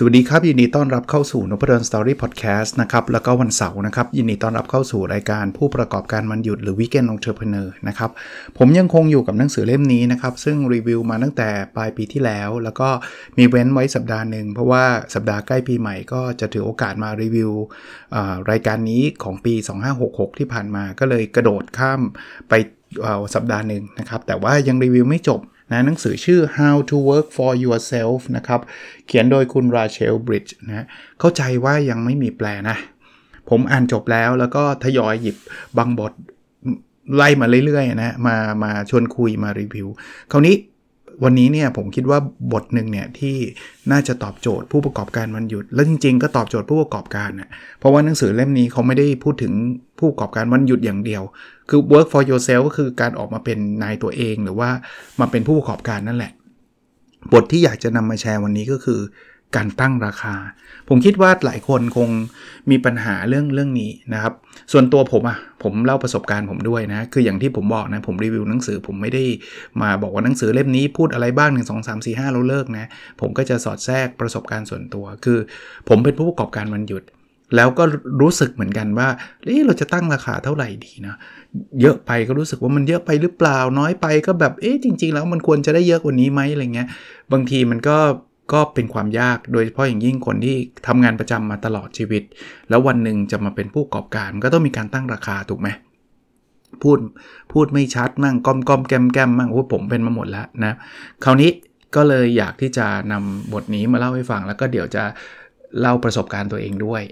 สวัสดีครับ ยินดีต้อนรับเข้าสู่ Nopadol's Story Podcast นะครับ แล้วก็วันเสาร์นะครับ ยินดีต้อนรับเข้าสู่รายการผู้ประกอบการวันหยุดหรือ Weekend Entrepreneur นะครับ ผมยังคงอยู่กับหนังสือเล่มนี้นะครับ ซึ่งรีวิวมาตั้งแต่ปลายปีที่แล้ว แล้วก็มีเว้นไว้สัปดาห์หนึ่ง เพราะว่าสัปดาห์ใกล้ปีใหม่ก็จะถือโอกาสมารีวิวรายการนี้ของปี 2566 ที่ผ่านมาก็เลยกระโดดข้ามไปสัปดาห์หนึ่งนะครับแต่ว่ายังรีวิวไม่จบ นะหนังสือชื่อ How to Work for Yourself นะครับ เขียนโดยคุณราเชลบริดจ์นะเข้าใจว่ายังไม่มีแปลนะ ผมอ่านจบแล้วแล้วก็ทยอยหยิบบางบทไล่มาเรื่อยๆนะมามาชวนคุยมารีวิว คราวนี้ วันนี้เนี่ยผมคิดว่าบทหนึ่งเนี่ยที่น่าจะตอบโจทย์ผู้ประกอบการวันหยุด แล้วจริงๆ ก็ตอบโจทย์ผู้ประกอบการนะเพราะว่าหนังสือเล่มนี้เขาไม่ได้พูดถึงผู้ประกอบการวันหยุดอย่างเดียว คือ work for yourself ก็คือการออกมาเป็นนายตัวเอง หรือว่ามาเป็นผู้ประกอบการนั่นแหละ บทที่อยากจะนำมาแชร์วันนี้ก็คือ การตั้งราคา ผมคิดว่าหลายคนคงมีปัญหาเรื่องเรื่องนี้นะครับ ส่วนตัวผมอะ่ะผมเล่าประสบการณ์ผมด้วยนะ คืออย่างที่ผมบอกนะ ผมรีวิวหนังสือผมไม่ได้มาบอกว่าหนังสือเล่มนี้พูดอะไรบ้าง 1 2 3 4 5เราเลิกนะ ผมก็จะสอดแทรกประสบการณ์ส่วนตัว คือผมเป็นผู้ประกอบการวันหยุด แล้วก็รู้สึกเหมือนกันว่าเเราจะตั้งราคาเท่าไหร่ดีนะเยอะไปก็รู้สึกว่ามันเยอะไปหรือเปล่าน้อยไปก็แบบเอ๊ะจริง ๆ แล้วมันควรจะได้เยอะกว่านี้ไหมอะไรเงี้ยบางทีมันก็ ก็เป็นความยากโดยเฉพาะอย่างยิ่งคนที่ทำงานประจำมาตลอดชีวิต แล้ววันหนึ่งจะมาเป็นผู้ประกอบการก็ต้องมีการตั้งราคาถูกไหมพูดพูดไม่ชัดมั่งก้มก้มแก้มแก้มมั่งโอ้ผมเป็นมาหมดแล้วนะคราวนี้ก็เลยอยากที่จะนำบทนี้มาเล่าให้ฟัง แล้วก็เดี๋ยวจะเล่าประสบการณ์ตัวเองด้วย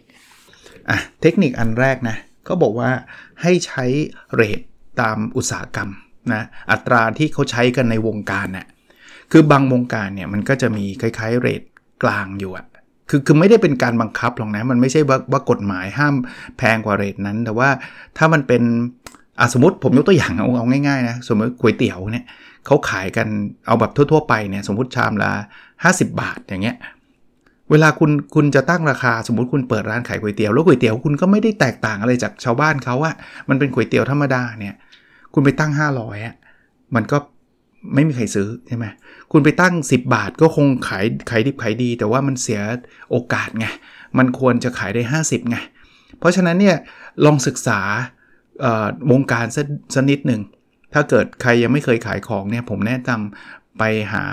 อะเทคนิคอันแรกนะก็บอกว่าให้ใช้เรทตามอุตสาหกรรมนะอัตราที่เขาใช้กันในวงการเนะี่ย คือบางวงการเนี่ยมันก็จะมีคล้ายๆเรทกลางอยู่อะคือคือไม่ได้เป็นการบังคับหรอกนะ มันไม่ใช่ว่าว่ากฎหมายห้ามแพงกว่าเรทนั้น แต่ว่าถ้ามันเป็นอะสมมติผมยกตัวอย่างเอาเอาง่ายๆนะ สมมติก๋วยเตี๋ยวเนี่ยเขาขายกันเอาแบบทั่วๆไปเนี่ยสมมติชามละ50 บาทอย่างเงี้ยเวลาคุณคุณจะตั้งราคาสมมติคุณเปิดร้านขายก๋วยเตี๋ยวแล้วก๋วยเตี๋ยวคุณก็ไม่ได้แตกต่างอะไรจากชาวบ้านเขาอะมันเป็นก๋วยเตี๋ยวธรรมดาเนี่ย คุณไปตั้ง 500อะมันก็ ไม่มีใครซื้อใช่ไหมคุณไปตั้ง 10 บาทก็คงขายขายดิบขายดี แต่ว่ามันเสียโอกาสไง มันควรจะขายได้ 50ไง เพราะฉะนั้นเนี่ยลองศึกษาวงการสักนิดหนึ่ง ถ้าเกิดใครยังไม่เคยขายของเนี่ยผมแนะนำไปหา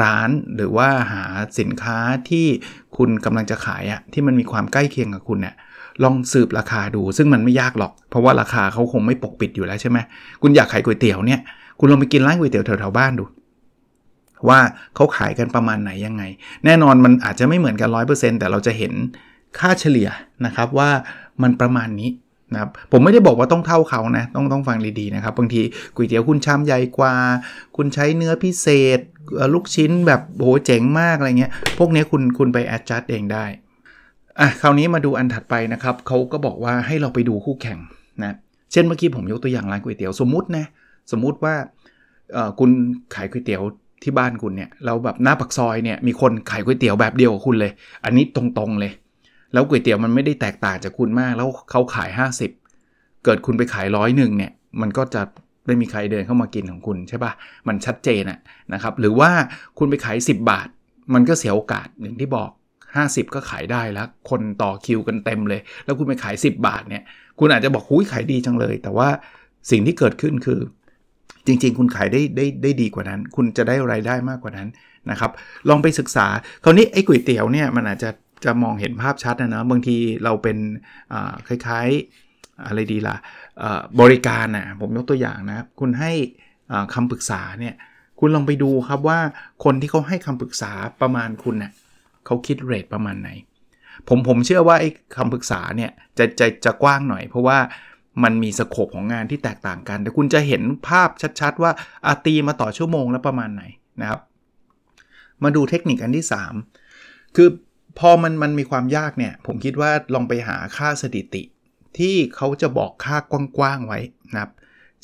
ร้านหรือว่าหาสินค้าที่คุณกำลังจะขายอะที่มันมีความใกล้เคียงกับคุณเนี่ยลองสืบราคาดู ซึ่งมันไม่ยากหรอก เพราะว่าราคาเขาคงไม่ปกปิดอยู่แล้วใช่ไหมคุณอยากขายก๋วยเตี๋ยวเนี่ย คุณลองไปกินร้านก๋วยเตี๋ยวแถวๆบ้านดู ว่าเขาขายกันประมาณไหนยังไง แน่นอนมันอาจจะไม่เหมือนกัน 100%แต่เราจะเห็นค่าเฉลี่ยนะครับว่ามันประมาณนี้นะครับผมไม่ได้บอกว่าต้องเท่าเขานะต้องต้องฟังดีๆนะครับบางทีก๋วยเตี๋ยวคุณชามใหญ่กว่า คุณใช้เนื้อพิเศษ ลูกชิ้นแบบโหเจ๋งมากอะไรเงี้ยพวกนี้คุณคุณไปแอดจัดเองได้อะคราวนี้มาดูอันถัดไปนะครับเขาก็บอกว่าให้เราไปดูคู่แข่งนะเช่นเมื่อกี้ผมยกตัวอย่างร้านก๋วยเตี๋ยวสมมุตินะ สมมุติว่าคุณขายก๋วยเตี๋ยวที่บ้านคุณเนี่ยเราแบบหน้าปักซอยเนี่ยมีคนขายก๋วยเตี๋ยวแบบเดียวกับคุณเลย อันนี้ตรงๆเลย แล้วก๋วยเตี๋ยวมันไม่ได้แตกต่างจากคุณมาก แล้วเขาขาย 50 เกิดคุณไปขายร้อยหนึ่งเนี่ยมันก็จะไม่มีใครเดินเข้ามากินของคุณใช่ปะ่ะ มันชัดเจนอะนะครับ หรือว่าคุณไปขาย 10 บาท มันก็เสียโอกาสอย่างที่บอก 50 ก็ขายได้แล้ว คนต่อคิวกันเต็มเลย แล้วคุณไปขาย 10 บาทเนี่ย คุณอาจจะบอกหุ้ยขายดีจังเลย แต่ว่าสิ่งที่เกิดขึ้นคือ จริง ๆ คุณขายได้ได้ได้ดีกว่านั้น คุณจะได้ไรายได้มากกว่านั้นนะครับ ลองไปศึกษา คราวนี้ไอ้ก๋วยเตี๋ยวเนี่ยมันอาจจะจะมองเห็นภาพชัดนะนะบางทีเราเป็นคล้ายๆอะไรดีล่ะบริการนะผมยกตัวอย่างนะคุณให้คำปรึกษาเนี่ยคุณลองไปดูครับว่าคนที่เขาให้คำปรึกษาประมาณคุณเนะ่ยเขาคิดเรทประมาณไหน ผมผมเชื่อว่าไอ้คำปรึกษาเนี่ยจะจะจะกว้างหน่อย เพราะว่า มันมีสโคปของงานที่แตกต่างกัน แต่คุณจะเห็นภาพชัดๆ ว่าอาตีมาต่อชั่วโมงแล้วประมาณไหนนะครับ มาดูเทคนิคอันที่ 3 คือพอมันมันมีความยากเนี่ย ผมคิดว่าลองไปหาค่าสถิติ ที่เขาจะบอกค่ากว้างๆไว้นะครับ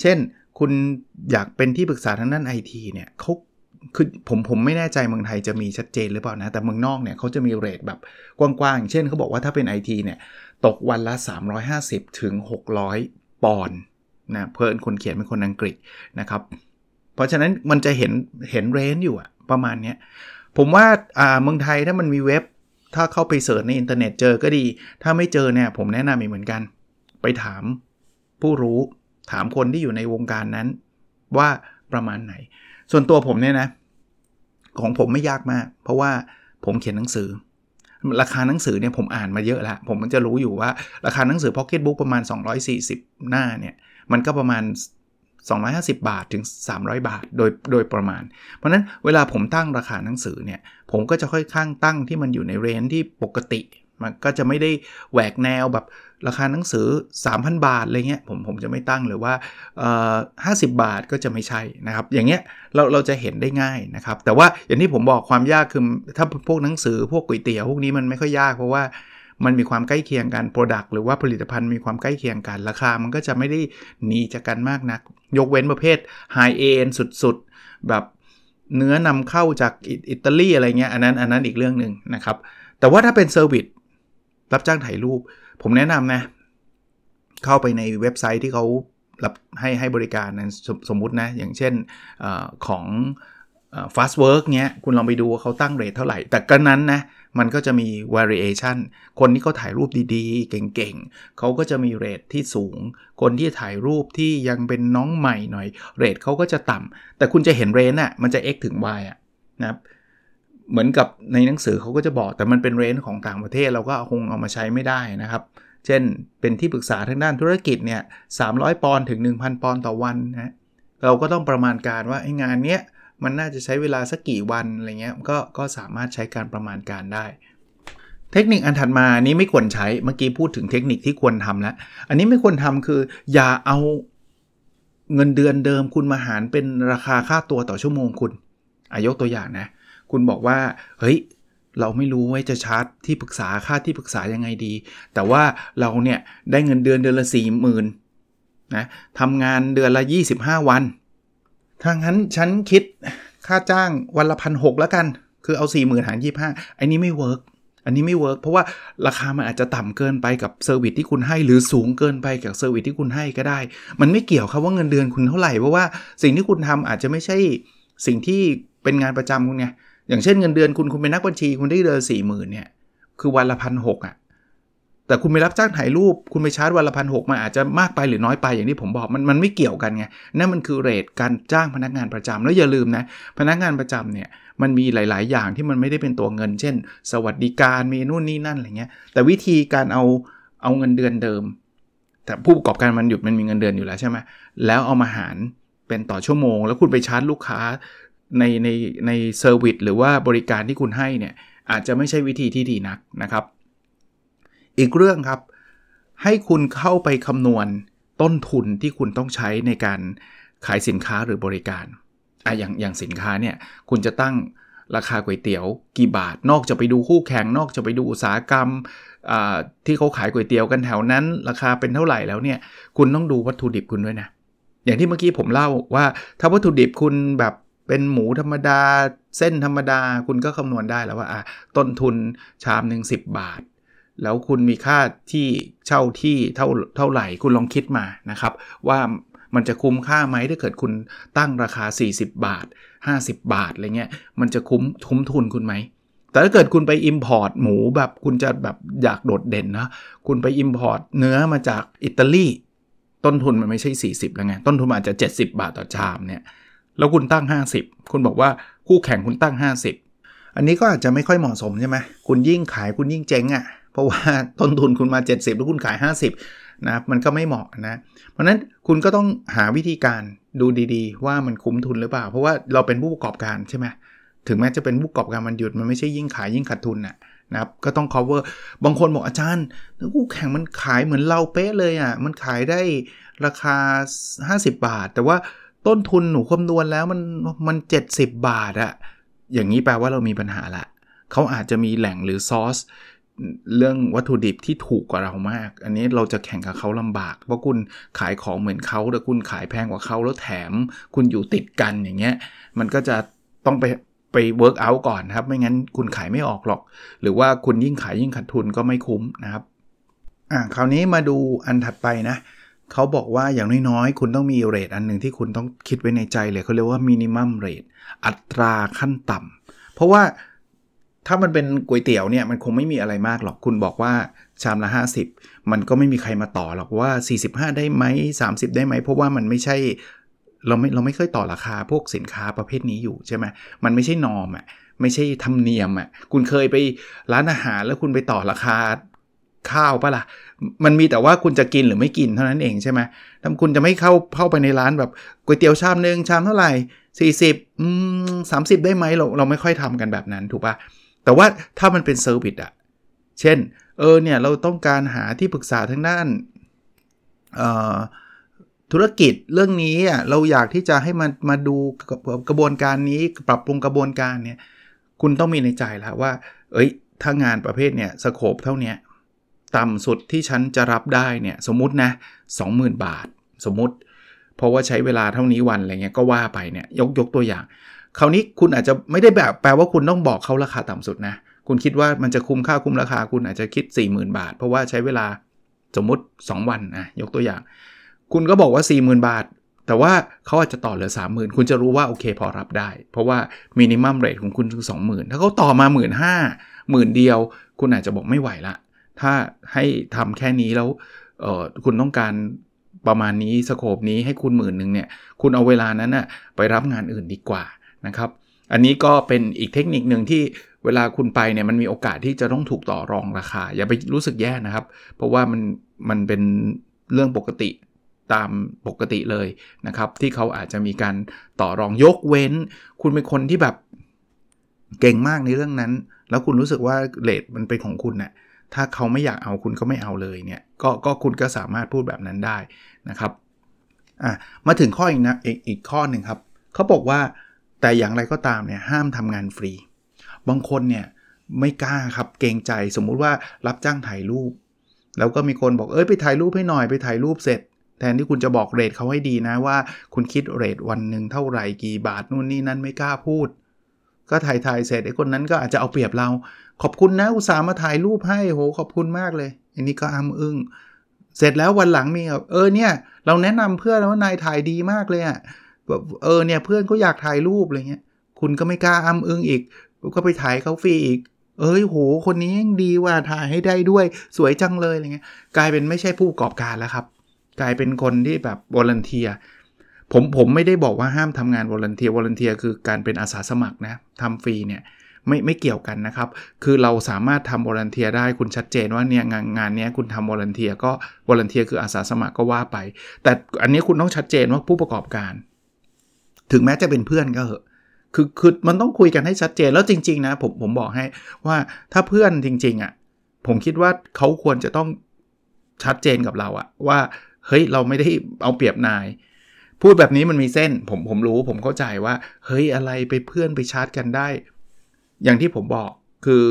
เช่นคุณอยากเป็นที่ปรึกษาทางด้านไอทีเนี่ยเขาคือผมผมไม่แน่ใจเมืองไทยจะมีชัดเจนหรือเปล่านะ แต่เมืองนอกเนี่ยเขาจะมีเรทแบบกว้างๆเช่นเขาบอกว่าถ้าเป็น IT เนี่ย ตกวันละ 350 ถึง 600 ปอนด์นะเพื่อนคนเขียนเป็นคนอังกฤษนะครับ เพราะฉะนั้นมันจะเห็นเห็นเรนอยู่อะประมาณนี้ผมว่าอ่าเมืองไทยถ้ามันมีเว็บ ถ้าเข้าไป search ในอินเทอร์เน็ตเจอก็ดี ถ้าไม่เจอเนี่ยผมแนะนำอีกเหมือนกัน ไปถามผู้รู้ถามคนที่อยู่ในวงการนั้นว่าประมาณไหน ส่วนตัวผมเนี่ยนะ ของผมไม่ยากมาก เพราะว่าผมเขียนหนังสือ ราคาหนังสือเนี่ยผมอ่านมาเยอะแล้วผมมันจะรู้อยู่ว่าราคาหนังสือ Pocket Book ประมาณ 240 หน้าเนี่ย มันก็ประมาณ 250 บาทถึง 300 บาทโดยโดยประมาณ เพราะนั้นเวลาผมตั้งราคาหนังสือเนี่ย ผมก็จะค่อยข้างตั้งที่มันอยู่ในเรนที่ปกติ มันก็จะไม่ได้แหวกแนวแบบ ราคาหนังสือ 3,000 บาทอะไรเงี้ยผมผมจะไม่ตั้งหรือว่าห้าสิบบาทก็จะไม่ใช่นะครับ อย่างเงี้ยเราเราจะเห็นได้ง่ายนะครับ แต่ว่าอย่างที่ผมบอกความยากคือถ้าพวกหนังสือพวกก๋วยเตี๋ยวพวกนี้มันไม่ค่อยยากเพราะว่ามันมีความใกล้เคียงกัน Product หรือว่าผลิตภัณฑ์มีความใกล้เคียงกัน ราคามันก็จะไม่ได้หนีจากกันมากนัก ยกเว้นประเภท High End สุดๆ แบบเนื้อนำเข้าจากอิตาลีอะไรเงี้ยอันนั้นอันนั้นอีกเรื่องหนึ่งนะครับ แต่ว่าถ้าเป็น service รับจ้างถ่ายรูป ผมแนะนำนะ เข้าไปในเว็บไซต์ที่เขารับให้ให้บริการนะสสมมุตินะ อย่างเช่นอของ Fastwork เนี้ย คุณลองไปดูว่าเขาตั้ง rate เท่าไหร่ แต่ก็นั้นนะ มันก็จะมี variation คนที่เขาถ่ายรูปดีๆ เก่งๆ เขาก็จะมีเรทที่สูง คนที่ถ่ายรูปที่ยังเป็นน้องใหม่หน่อย เรทเขาก็จะต่ำ แต่คุณจะเห็นเรนอะ มันจะ x ถึง y อะนะครับ เหมือนกับในหนังสือเขาก็จะบอกแต่มันเป็นเรนของต่างประเทศเราก็คงเอามาใช้ไม่ได้นะครับ เช่นเป็นที่ปรึกษาทางด้านธุรกิจเนี่ย300 ปอนด์ถึง 1,000 ปอนด์ต่อวันนะเราก็ต้องประมาณการว่าไอ้งานเนี้ยมันน่าจะใช้เวลาสักกี่วันอะไรเงี้ยก็ก็สามารถใช้การประมาณการได้ เทคนิคอันถัดมานี้ไม่ควรใช้เมื่อกี้พูดถึงเทคนิคที่ควรทำแล้ว อันนี้ไม่ควรทำคือ อย่าเอาเงินเดือนเดิมคุณมาหารเป็นราคาค่าตัวต่อชั่วโมงคุณอายกตัวอย่างนะ คุณบอกว่า เฮ้ย เราไม่รู้ว่าจะชาร์จที่ปรึกษาค่าที่ปรึกษายังไงดี แต่ว่าเราเนี่ยได้เงินเดือนเดือนละสี่หมื่นนะทำงานเดือนละ 25 วันทางนั้นฉันคิดค่าจ้างวันละพันหกแล้วกัน คือเอาสี่หมื่นหารยี่ห้าอันนี้ไม่ work อันนี้ไม่ work เพราะว่าราคามันอาจจะต่ำเกินไปกับ service ที่คุณให้ หรือสูงเกินไปกับ service ที่คุณให้ก็ได้ มันไม่เกี่ยวครับว่าเงินเดือนคุณเท่าไหร่ เพราะว่าสิ่งที่คุณทำอาจจะไม่ใช่สิ่งที่เป็นงานประจำคุณไง อย่างเช่นเงินเดือนคุณคุณเป็นนักบัญชี คุณได้เดือนสี่หมื่นเนี่ยคือวันละพันหกอะแต่คุณไปรับจ้างถ่ายรูป คุณไปชาร์จวันละพันหกมันอาจจะมากไปหรือน้อยไปอย่างที่ผมบอกมันมันไม่เกี่ยวกันไงนั่นมันคือ rate การจ้างพนักงานประจำแล้วอย่าลืมนะพนักงานประจำเนี่ยมันมีหลาย ๆ อย่างที่มันไม่ได้เป็นตัวเงิน เช่น สวัสดิการมีนู่นนี่นั่นอะไรเงี้ยแต่วิธีการเอาเอาเงินเดือนเดิม แต่ผู้ประกอบการวันหยุดมันมีเงินเดือนอยู่แล้วใช่ไหมแล้วเอามาหารเป็นต่อชั่วโมง แล้วคุณไปชาร์จลูกค้า ในในใน service หรือว่าบริการที่คุณให้เนี่ยอาจจะไม่ใช่วิธีที่ดีนักนะครับ อีกเรื่องครับ ให้คุณเข้าไปคำนวณต้นทุนที่คุณต้องใช้ในการขายสินค้าหรือบริการอะอย่างอย่างสินค้าเนี่ยคุณจะตั้งราคาก๋วยเตี๋ยวกี่บาท นอกจากไปดูคู่แข่ง นอกจากไปดูอุตสาหกรรมที่เขาขายก๋วยเตี๋ยวกันแถวนั้น ราคาเป็นเท่าไหร่แล้วเนี่ย คุณต้องดูวัตถุดิบคุณด้วยนะ อย่างที่เมื่อกี้ผมเล่าว่าถ้าวัตถุดิบคุณแบบ เป็นหมูธรรมดาเส้นธรรมดา คุณก็คำนวณได้แล้วว่าอะต้นทุนชามหนึ่ง10 บาท แล้วคุณมีค่าที่เช่าที่เท่าเท่าไหร่คุณลองคิดมานะครับ ว่ามันจะคุ้มค่าไหมถ้าเกิดคุณตั้งราคา 40 บาท 50 บาทอะไรเงี้ยมันจะคุ้มคุ้มทุนคุณไหมแต่ถ้าเกิดคุณไป Import หมูแบบคุณจะแบบอยากโดดเด่นนะคุณไป Import เนื้อมาจากอิตาลีต้นทุนมันไม่ใช่ 40 แล้วไง ต้นทุนอาจจะ 70 บาทต่อชามเนี่ย แล้วคุณตั้ง 50 คุณบอกว่าคู่แข่งคุณตั้ง 50 อันนี้ก็อาจจะไม่ค่อยเหมาะสมใช่ไหมคุณยิ่งขายคุณยิ่งเจ๊งอะ่ะ เพราะว่าต้นทุนคุณมา 70 แล้วคุณขาย 50 นะมันก็ไม่เหมาะนะ เพราะนั้นคุณก็ต้องหาวิธีการดูดีๆ ว่ามันคุ้มทุนหรือเปล่า เพราะว่าเราเป็นผู้ประกอบการใช่ไหมถึงแม้จะเป็นผู้ประกอบการมันหยุดมันไม่ใช่ยิ่งขายยิ่งขาดทุนนะนะครับก็ต้อง cover บางคนบอกอาจารย์คู่แข่งมันขายเหมือนเราเป๊ะเลยอะ่ะมันขายได้ราคา 50 บาท แต่ว่า ต้นทุนหนูคำนวณแล้วมันมัน 70 บาทอะอย่างนี้แปลว่าเรามีปัญหาละเขาอาจจะมีแหล่งหรือซอสเรื่องวัตถุดิบที่ถูกกว่าเรามาก อันนี้เราจะแข่งกับเขาลำบาก เพราะคุณขายของเหมือนเขาแต่คุณขายแพงกว่าเขาแล้วแถมคุณอยู่ติดกันอย่างเงี้ย มันก็จะต้องไปไป work out ก่อนครับ ไม่งั้นคุณขายไม่ออกหรอก หรือว่าคุณยิ่งขายยิ่งขาดทุนก็ไม่คุ้มนะครับ อ่าคราวนี้มาดูอันถัดไปนะ เขาบอกว่าอย่างน้อยๆ คุณต้องมีเรทอันหนึ่งที่คุณต้องคิดไว้ในใจเลยเขาเรียกว่ามินิมัมเรทอัตราขั้นต่ำเพราะว่าถ้ามันเป็นก๋วยเตี๋ยวเนี่ยมันคงไม่มีอะไรมากหรอกคุณบอกว่าชามละ 50 มันก็ไม่มีใครมาต่อหรอกว่า 45 ได้ไหม 30 ได้ไหม เพราะว่ามันไม่ใช่เราไม่เราไม่เคยต่อราคาพวกสินค้าประเภทนี้อยู่ใช่ไหมมันไม่ใช่นอมอะไม่ใช่ธรรมเนียมอะคุณเคยไปร้านอาหารแล้วคุณไปต่อราคาข้าวปะละ่ะ มันมีแต่ว่าคุณจะกินหรือไม่กินเท่านั้นเองใช่ไหมถ้าคุณจะไม่เข้าเข้าไปในร้านแบบก๋วยเตี๋ยวชามหนึ่งชามเท่าไหร่ 40อืมสามสิบได้ไหมเราเราไม่ค่อยทำกันแบบนั้นถูกปะแต่ว่าถ้ามันเป็นเซอร์วิสอะเช่น เออเนี่ยเราต้องการหาที่ปรึกษาทางด้านธุรกิจเรื่องนี้อะเราอยากที่จะให้มันมาดูกระบวนการนี้ปรับปรุงกระบวนการเนี่ยคุณต้องมีในใจแล้วว่า เอ้ยถ้างานประเภทเนี่ยสโคปเท่านี้ ต่ำสุดที่ฉันจะรับได้เนี่ยสมมตินะ20,000 บาท สมมติ เพราะว่าใช้เวลาเท่านี้วันอะไรเงี้ยก็ว่าไปเนี่ยยกยกตัวอย่าง คราวนี้คุณอาจจะไม่ได้แบบแปลว่าคุณต้องบอกเขาราคาต่ำสุดนะคุณคิดว่ามันจะคุ้มค่าคุ้มราคาคุณอาจจะคิด 40,000 บาท เพราะว่าใช้เวลาสมมติ 2 วันนะยกตัวอย่าง คุณก็บอกว่า 40,000 บาท แต่ว่าเขาอาจจะต่อเหลือ 30,000 คุณจะรู้ว่าโอเคพอรับได้ เพราะว่ามินิมัมเรทของคุณคือ20,000 ถ้าเขาต่อมา 1 5ื่นห้าหมื่นเดียว คุณอาจจะบอกไม่ไหวละ ถ้าให้ทำแค่นี้แล้วคุณต้องการประมาณนี้สโคปนี้ให้คุณหมื่นหนึ่งเนี่ย คุณเอาเวลานั้นนะ่ะไปรับงานอื่นดีกว่านะครับ อันนี้ก็เป็นอีกเทคนิคหนึ่งที่เวลาคุณไปเนี่ยมันมีโอกาสที่จะต้องถูกต่อรองราคา อย่าไปรู้สึกแย่นะครับ เพราะว่ามันมันเป็นเรื่องปกติตามปกติเลยนะครับ ที่เขาอาจจะมีการต่อรองยกเว้น คุณเป็นคนที่แบบเก่งมากในเรื่องนั้น แล้วคุณรู้สึกว่าเลทมันเป็นของคุณเนะี่ย ถ้าเขาไม่อยากเอาคุณก็ไม่เอาเลยเนี่ยก็ก็คุณก็สามารถพูดแบบนั้นได้นะครับอะมาถึงข้ออีกนะอีกอีกข้อหนึ่งครับเขาบอกว่าแต่อย่างไรก็ตามเนี่ยห้ามทำงานฟรี บางคนเนี่ยไม่กล้าครับเกรงใจสมมุติว่ารับจ้างถ่ายรูป แล้วก็มีคนบอกเอ้ยไปถ่ายรูปให้หน่อยไปถ่ายรูปเสร็จ แทนที่คุณจะบอกเรทเขาให้ดีนะว่า คุณคิดเรทวันหนึ่งเท่าไหร่กี่บาทนู่นนี่นั่นไม่กล้าพูด ก็ถ่ายถ่ายเสร็จไอ้คนนั้นก็อาจจะเอาเปรียบเรา ขอบคุณนะอุตส่าห์มาถ่ายรูปให้โหขอบคุณมากเลย อันนี้ก็อ้ำอึ้งเสร็จแล้ววันหลังมีแบบเออเนี่ยเราแนะนำเพื่อนแล้วว่านายถ่ายดีมากเลยอะ่ะแบบเออเนี่ยเพื่อนก็อยากถ่ายรูปอะไรเงี้ยคุณก็ไม่กล้าอ้ำอึ้งอีก ก็ไปถ่ายเขาฟรีอีก เอ้ยโหคนนี้ยังดีว่าถ่ายให้ได้ด้วยสวยจังเลยอะไรเงี้ยกลายเป็นไม่ใช่ผู้ประกอบการแล้วครับ กลายเป็นคนที่แบบ volunteer ผมผมไม่ได้บอกว่าห้ามทำงาน volunteer volunteer คือการเป็นอาสาสมัครนะทำฟรีเนี่ย ไม่ไม่เกี่ยวกันนะครับ คือเราสามารถทำ volunteer ได้คุณชัดเจนว่าเนี่ยงานงานนี้คุณทำ volunteer ก็volunteer คืออาสาสมัครก็ว่าไป แต่อันนี้คุณต้องชัดเจนว่าผู้ประกอบการ ถึงแม้จะเป็นเพื่อนก็เหอะคือคือมันต้องคุยกันให้ชัดเจนแล้วจริง ๆ นะ ผมผมบอกให้ว่าถ้าเพื่อนจริง ๆอะ่ะผมคิดว่าเขาควรจะต้องชัดเจนกับเราอะว่าเฮ้ยเราไม่ได้เอาเปรียบนาย พูดแบบนี้มันมีเส้น ผมผมรู้ผมเข้าใจว่า เฮ้ยอะไรไปเพื่อนไปชาร์จกันได้ อย่างที่ผมบอกคือ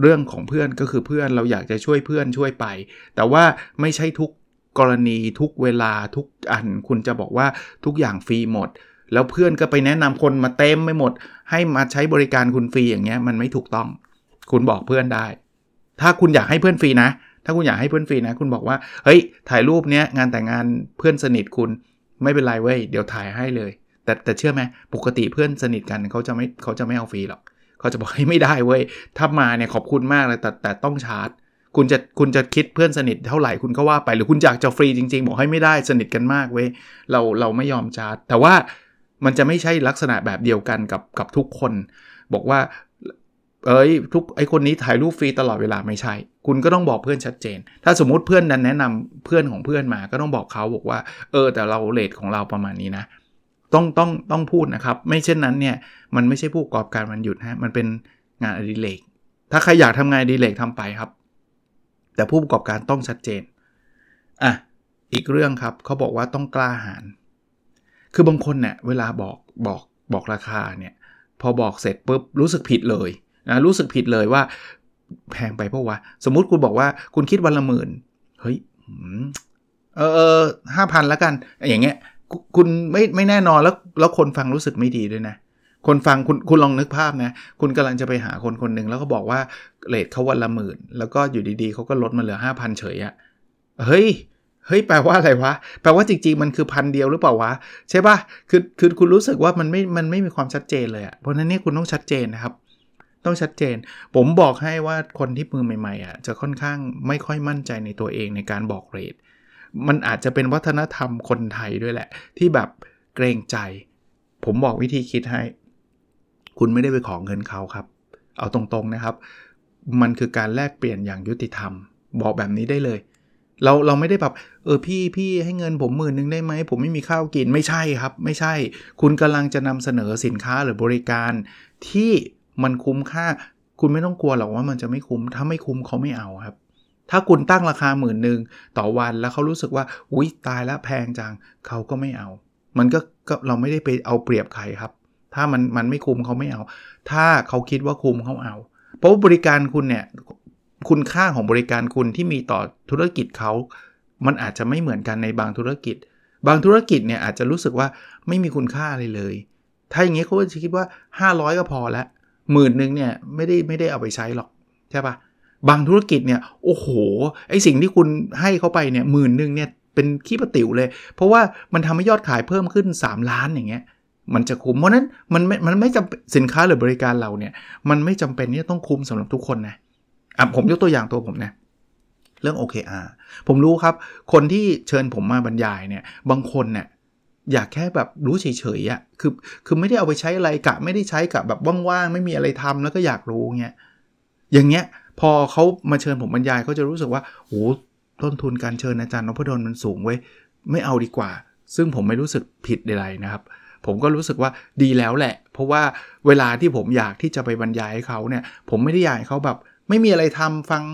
เรื่องของเพื่อนก็คือเพื่อนเราอยากจะช่วยเพื่อนช่วยไป แต่ว่าไม่ใช่ทุกกรณีทุกเวลาทุกอันคุณจะบอกว่าทุกอย่างฟรีหมด แล้วเพื่อนก็ไปแนะนำคนมาเต็มไม่หมด ให้มาใช้บริการคุณฟรีอย่างเงี้ยมันไม่ถูกต้อง คุณบอกเพื่อนได้ ถ้าคุณอยากให้เพื่อนฟรีนะ ถ้าคุณอยากให้เพื่อนฟรีนะ คุณบอกว่าเฮ้ยถ่ายรูปเนี้ยงานแต่งงานเพื่อนสนิทคุณไม่เป็นไรเว้ยเดี๋ยวถ่ายให้เลย แต่แต่เชื่อไหมปกติเพื่อนสนิทกันเขาจะไม่เขาจะไม่เอาฟรีหรอก เขาจะบอกให้ไม่ได้เว้ย ถ้ามาเนี่ยขอบคุณมากเลยแต่แต่ต้องชาร์จ คุณจะคุณจะคิดเพื่อนสนิทเท่าไหร่คุณก็ว่าไป หรือคุณอยากจะฟรีจริงๆ บอกให้ไม่ได้สนิทกันมากเว้ย เราเราไม่ยอมชาร์จ แต่ว่ามันจะไม่ใช่ลักษณะแบบเดียวกันกับกับทุกคน บอกว่า เอ้ยทุกไอคนนี้ถ่ายรูปฟรีตลอดเวลาไม่ใช่ คุณก็ต้องบอกเพื่อนชัดเจน ถ้าสมมุติเพื่อนนั้นแนะนำเพื่อนของเพื่อนมาก็ต้องบอกเขาบอกว่า เออแต่เราเลทของเราประมาณนี้นะ ต้องต้องต้องพูดนะครับ ไม่เช่นนั้นเนี่ยมันไม่ใช่ผู้ประกอบการมันหยุดฮะมันเป็นงานอดิเรกถ้าใครอยากทำงานอดิเรกทำไปครับ แต่ผู้ประกอบการต้องชัดเจนอะอีกเรื่องครับเขาบอกว่าต้องกล้าหาญคือบางคนเนี่ยเวลาบอกบอกบอกราคาเนี่ยพอบอกเสร็จปุ๊บรู้สึกผิดเลยนะรู้สึกผิดเลยว่าแพงไปเพราะว่า สมมุติคุณบอกว่าคุณคิดวันละหมื่นเฮ้ยเออห้าพันล้วกัน อย่างเงี้ย คุณไม่ไม่แน่นอนแล้วแล้วคนฟังรู้สึกไม่ดีด้วยนะ คนฟังคุณคุณลองนึกภาพนะ คุณกำลังจะไปหาคนคนหนึ่งแล้วก็บอกว่าเลทเขาวันละหมื่น แล้วก็อยู่ดีๆเขาก็ลดมาเหลือห้าพันเฉยอะเฮ้ยเฮ้ยแปลว่าอะไรวะ แปลว่าจริงๆ มันคือพันเดียวหรือเปล่าวะ ใช่ปะคือคือคุณรู้สึกว่ามันไม่มันไม่มีความชัดเจนเลยอะเพราะนั้นนี่คุณต้องชัดเจนนะครับ ต้องชัดเจน ผมบอกให้ว่าคนที่มือใหม่ๆอะจะค่อนข้างไม่ค่อยมั่นใจในตัวเองในการบอกเรท มันอาจจะเป็นวัฒนธรรมคนไทยด้วยแหละ ที่แบบเกรงใจ ผมบอกวิธีคิดให้ คุณไม่ได้ไปขอเงินเขาครับ เอาตรงๆนะครับ มันคือการแลกเปลี่ยนอย่างยุติธรรม บอกแบบนี้ได้เลย เราเราไม่ได้แบบเออพี่พี่ให้เงินผมหมื่นนึงได้ไหมผมไม่มีข้าวกินไม่ใช่ครับ ไม่ใช่ คุณกำลังจะนำเสนอสินค้าหรือบริการ ที่มันคุ้มค่า คุณไม่ต้องกลัวหรอกว่ามันจะไม่คุ้มถ้าไม่คุ้มเขาไม่เอาครับ ถ้าคุณตั้งราคาหมื่นหนึ่งต่อวันแล้วเขารู้สึกว่าอุ้ยตายแล้วแพงจังเขาก็ไม่เอา มันก็กเราไม่ได้ไปเอาเปรียบใครครับ ถ้ามันมันไม่คุ้มเขาไม่เอา ถ้าเขาคิดว่าคุ้มเขาเอา เพราะว่าบริการคุณเนี่ยคุณค่าของบริการคุณที่มีต่อธุรกิจเขา มันอาจจะไม่เหมือนกันในบางธุรกิจ บางธุรกิจเนี่ยอาจจะรู้สึกว่าไม่มีคุณค่าอะไรเลย ถ้าอย่างนี้เขาจะคิดว่า 500 ก็พอแล้วหมื่นหนึ่งเนี่ยไม่ได้ไม่ได้เอาไปใช้หรอกใช่ปะ บางธุรกิจเนี่ยโอ้โหไอสิ่งที่คุณให้เขาไปเนี่ยหมื่นหนึ่งเนี่ยเป็นขี้ประติ๋วเลย เพราะว่ามันทำให้ยอดขายเพิ่มขึ้น 3 ล้านอย่างเงี้ยมันจะคุ้มเพราะนั้นมันไม่มันไม่จำสินค้าหรือบริการเราเนี่ยมันไม่จำเป็นที่ต้องคุ้มสำหรับทุกคนนะอะผมยกตัวอย่างตัวผมนะเรื่อง OKR ผมรู้ครับ คนที่เชิญผมมาบรรยายเนี่ยบางคนเนี่ยอยากแค่แบบรู้เฉยๆอะ่ะคือคือไม่ได้เอาไปใช้อะไรกะ ไม่ได้ใช้กะแบบว่างๆไม่มีอะไรทำแล้วก็อยากรู้เงี้ยอย่างเงี้ย พอเขามาเชิญผมบรรยายเขาจะรู้สึกว่าโอ้ต้นทุนการเชิญอาจารย์นพดลมันสูงไว้ไม่เอาดีกว่า ซึ่งผมไม่รู้สึกผิดใดๆนะครับ ผมก็รู้สึกว่าดีแล้วแหละ เพราะว่าเวลาที่ผมอยากที่จะไปบรรยายให้เขาเนี่ย ผมไม่ได้อยากให้เขาแบบ ไม่มีอะไรทำฟัง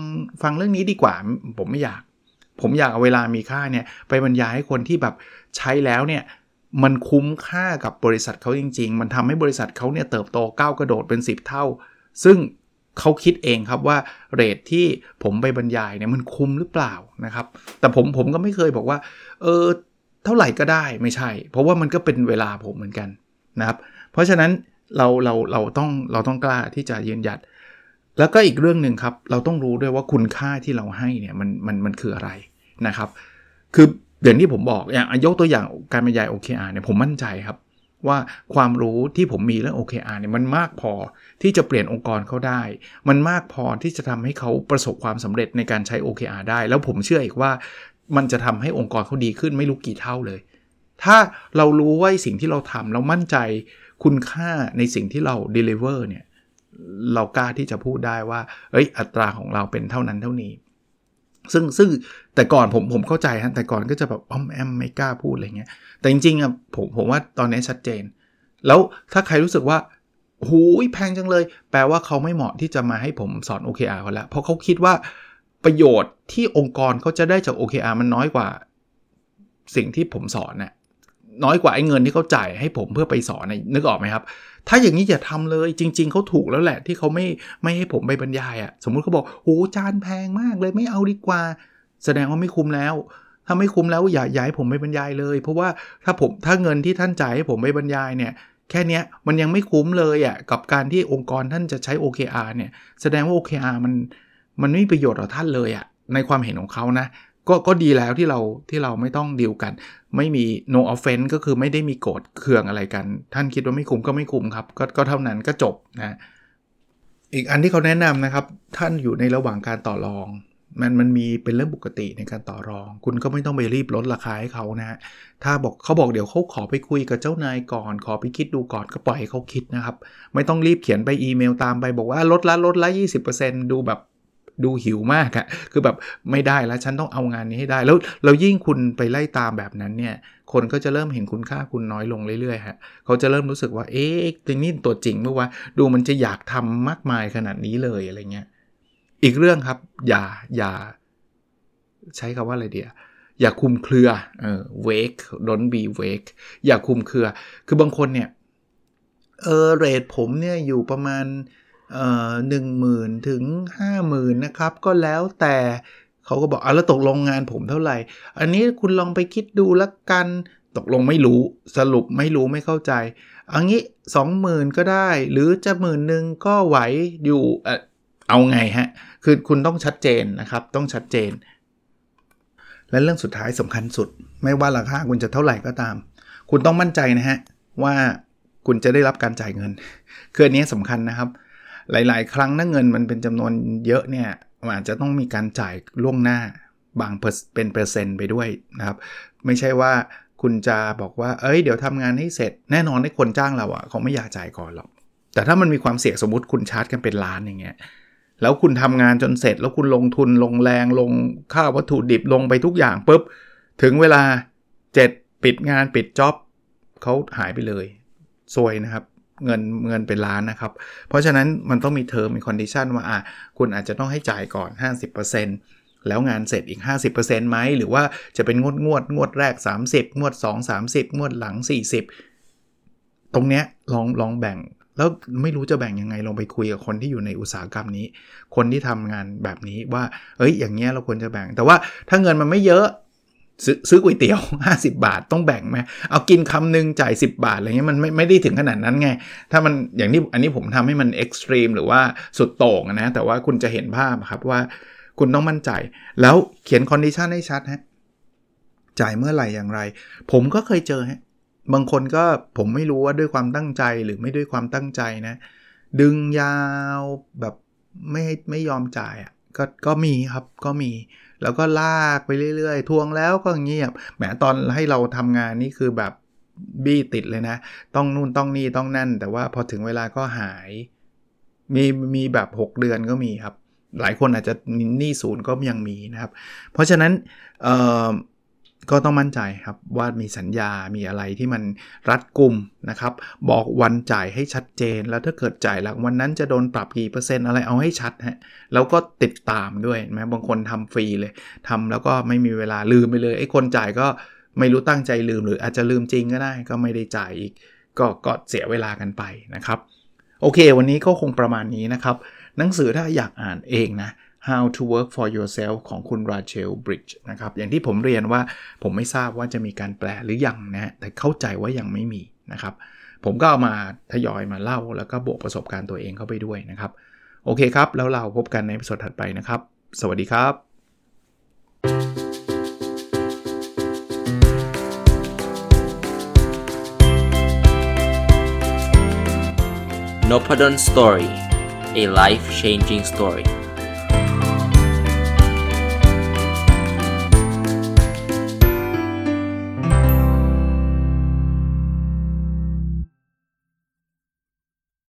ฟังเรื่องนี้ดีกว่า ผมไม่อยาก ผมอยากเอาเวลามีค่าเนี่ยไปบรรยายให้คนที่แบบใช้แล้วเนี่ยมันคุ้มค่ากับบริษัทเขาจริง ๆ มันทำให้บริษัทเขาเนี่ยเติบโตก้าวกระโดดเป็น 10 เท่า ซึ่ง เขาคิดเองครับว่าเรทที่ผมไปบรรยายเนี่ยมันคุ้มหรือเปล่านะครับ แต่ผมผมก็ไม่เคยบอกว่า เออเท่าไหร่ก็ได้ไม่ใช่ เพราะว่ามันก็เป็นเวลาผมเหมือนกันนะครับ เพราะฉะนั้นเราเราเราต้องเราต้องกล้าที่จะยืนหยัด แล้วก็อีกเรื่องหนึ่งครับ เราต้องรู้ด้วยว่าคุณค่าที่เราให้เนี่ยมันมันมันคืออะไรนะครับ คืออย่างที่ผมบอกอย่างยกตัวอย่างการบรรยาย OKR เนี่ยผมมั่นใจครับ ว่าความรู้ที่ผมมีเรื่อง OKR เนี่ยมันมากพอที่จะเปลี่ยนองค์กรเขาได้ มันมากพอที่จะทำให้เขาประสบความสำเร็จในการใช้ OKR ได้ แล้วผมเชื่ออีกว่ามันจะทำให้องค์กรเขาดีขึ้นไม่รู้กี่เท่าเลย ถ้าเรารู้ว่าสิ่งที่เราทำเรามั่นใจคุณค่าในสิ่งที่เรา deliver เนี่ยเรากล้าที่จะพูดได้ว่า เอ้ย อัตราของเราเป็นเท่านั้นเท่านี้ ซึ่งซึ่งแต่ก่อนผมผมเข้าใจฮะแต่ก่อนก็จะแบบอ้อมแอมไม่กล้าพูดอะไรเงี้ยแต่จริงๆอะผมผมว่าตอนนี้ชัดเจน แล้วถ้าใครรู้สึกว่าหูยแพงจังเลย แปลว่าเขาไม่เหมาะที่จะมาให้ผมสอน OKR เขาแล้วเพราะเขาคิดว่าประโยชน์ที่องค์กรเขาจะได้จาก OKR มันน้อยกว่าสิ่งที่ผมสอนนะ่ะน้อยกว่าไอ้เงินที่เขาจ่ายให้ผมเพื่อไปสอนนึกออกไหมครับ ถ้าอย่างนี้อย่าทำเลยจริง ๆเขาถูกแล้วแหละที่เขาไม่ไม่ให้ผมไปบรรยายอะ่ะสมมุติเขาบอกโอ้จานแพงมากเลยไม่เอาดีกว่า แสดงว่าไม่คุ้มแล้ว ถ้าไม่คุ้มแล้วอย่าย้ายผมไปบรรยายเลย เพราะว่าถ้าผมถ้าเงินที่ท่านจ่ายให้ผมไปบรรยายเนี่ยแค่นี้มันยังไม่คุ้มเลยอะ่ะกับการที่องค์กรท่านจะใช้ OKR เนี่ยแสดงว่า OKR มันมันไม่มีประโยชน์ต่อท่านเลยอะ่ะในความเห็นของเขานะ ก็ก็ดีแล้วที่เราที่เราไม่ต้องดีลกัน ไม่มี no offense ก็คือไม่ได้มีโกรธเคืองอะไรกัน ท่านคิดว่าไม่คุ้มก็ไม่คุ้มครับ ก็ก็เท่านั้นก็จบนะอีกอันที่เขาแนะนำนะครับ ท่านอยู่ในระหว่างการต่อรอง มันมันมีเป็นเรื่องปกติในการต่อรอง คุณก็ไม่ต้องไปรีบลดราคาให้เขานะฮะถ้าบอกเขาบอกเดี๋ยวเขาขอไปคุยกับเจ้านายก่อน ขอไปคิดดูก่อนก็ปล่อยให้เขาคิดนะครับ ไม่ต้องรีบเขียนไปอีเมลตามไปบอกว่าลดละลดละ20%ดูแบบ ดูหิวมากอะคือแบบไม่ได้แล้วฉันต้องเอางานนี้ให้ได้ แล้วเรายิ่งคุณไปไล่ตามแบบนั้นเนี่ย คนก็จะเริ่มเห็นคุณค่าคุณน้อยลงเรื่อยๆฮะเขาจะเริ่มรู้สึกว่า เอ๊ะตัวนี้ตัวจริงเมื่อว่าดูมันจะอยากทำมากมายขนาดนี้เลยอะไรเงี้ยอีกเรื่องครับ อย่าอย่า ใช้คำว่าอะไรเดียอย่าคุมเครือเออ wake don't be wake อย่าคุมเครือ คือบางคนเนี่ยเออเรทผมเนี่ยอยู่ประมาณ หนึ่งหมื่นถึงห้าหมื่นนะครับ ก็แล้วแต่เขาก็บอกอะแล้วตกลงงานผมเท่าไหร่ อันนี้คุณลองไปคิดดูละกันตกลงไม่รู้สรุปไม่รู้ไม่เข้าใจอันนี้สองหมื่นก็ได้ หรือจะหมื่นหนึ่งก็ไหวอยู่เออเอาไงฮะ คือคุณต้องชัดเจนนะครับ ต้องชัดเจน และเรื่องสุดท้ายสำคัญสุด ไม่ว่าราคาคุณจะเท่าไหร่ก็ตาม คุณต้องมั่นใจนะฮะว่าคุณจะได้รับการจ่ายเงิน คืออันนี้สำคัญนะครับ หลาย ๆ ครั้งถ้าเงินมันเป็นจำนวนเยอะเนี่ยอาจจะต้องมีการจ่ายล่วงหน้าบางเป็นเปอร์เซ็นต์ไปด้วยนะครับ ไม่ใช่ว่าคุณจะบอกว่า เอ้ย เดี๋ยวทำงานให้เสร็จ แน่นอนให้คนจ้างเราอะเขาไม่อยากจ่ายก่อนหรอก แต่ถ้ามันมีความเสี่ยงสมมติคุณชาร์จกันเป็นล้านอย่างเงี้ย แล้วคุณทำงานจนเสร็จ แล้วคุณลงทุนลงแรงลงค่าวัตถุดิบลงไปทุกอย่างปุ๊บ ถึงเวลา เสร็จปิดงานปิด job เขาหายไปเลยซวยนะครับ เงินเงินเป็นล้านนะครับ เพราะฉะนั้นมันต้องมีเทอมมี condition ว่าอะคุณอาจจะต้องให้จ่ายก่อน 50%แล้วงานเสร็จอีก 50%ไหมหรือว่าจะเป็นงวดงวดงวดแรก 30 งวด 2 30 งวดหลัง 40 ตรงเนี้ยลองลองแบ่งแล้วไม่รู้จะแบ่งยังไงลองไปคุยกับคนที่อยู่ในอุตสาหกรรมนี้ คนที่ทำงานแบบนี้ว่า เอ้ย อย่างเงี้ยเราควรจะแบ่ง แต่ว่าถ้าเงินมันไม่เยอะ ซื้อซื้อก๋วยเตี๋ยว 50 บาทต้องแบ่งไหมเอากินคำหนึ่งจ่าย 10 บาทอะไรเงี้ยมันไม่ไม่ได้ถึงขนาดนั้นไง ถ้ามันอย่างนี้อันนี้ผมทำให้มัน extreme หรือว่าสุดโต่งนะ แต่ว่าคุณจะเห็นภาพครับว่าคุณต้องมั่นใจ แล้วเขียน condition ให้ชัดฮะจ่ายเมื่อไหร่อย่างไร ผมก็เคยเจอฮะบางคนก็ผมไม่รู้ว่าด้วยความตั้งใจหรือไม่ด้วยความตั้งใจนะ ดึงยาวแบบไม่ไม่ยอมจ่ายอะ ก็ก็มีครับก็มี แล้วก็ลากไปเรื่อยๆ ทวงแล้วก็เงียบแหมตอนให้เราทำงานนี่คือแบบบี้ติดเลยนะ ต้องนู่นต้องนี่ต้องนั่น แต่ว่าพอถึงเวลาก็หาย มีมีแบบ 6 เดือนก็มีครับ หลายคนอาจจะหนี้ศูนย์ก็ยังมีนะครับ เพราะฉะนั้น ก็ต้องมั่นใจครับว่ามีสัญญา มีอะไรที่มันรัดกุมนะครับ บอกวันจ่ายให้ชัดเจน แล้วถ้าเกิดจ่ายหลังวันนั้นจะโดนปรับกี่เปอร์เซ็นต์อะไรเอาให้ชัดฮะ แล้วก็ติดตามด้วยไหมบางคนทำฟรีเลยทำแล้วก็ไม่มีเวลาลืมไปเลยไอ้คนจ่ายก็ไม่รู้ตั้งใจลืม หรืออาจจะลืมจริงก็ได้ ก็ไม่ได้จ่ายอีก ก็ก็เสียเวลากันไปนะครับ โอเค วันนี้ก็คงประมาณนี้นะครับ หนังสือถ้าอยากอ่านเองนะ How to Work for Yourself ของคุณราเชลบริดจ์นะครับอย่างที่ผมเรียนว่าผมไม่ทราบว่าจะมีการแปลหรือยังนะแต่เข้าใจว่ายังไม่มีนะครับ ผมก็เอามาทยอยมาเล่า แล้วก็บวกประสบการณ์ตัวเองเข้าไปด้วยนะครับ โอเคครับ แล้วเราพบกันในสดถัดไปนะครับ สวัสดีครับ n o p a d o n Story a life changing story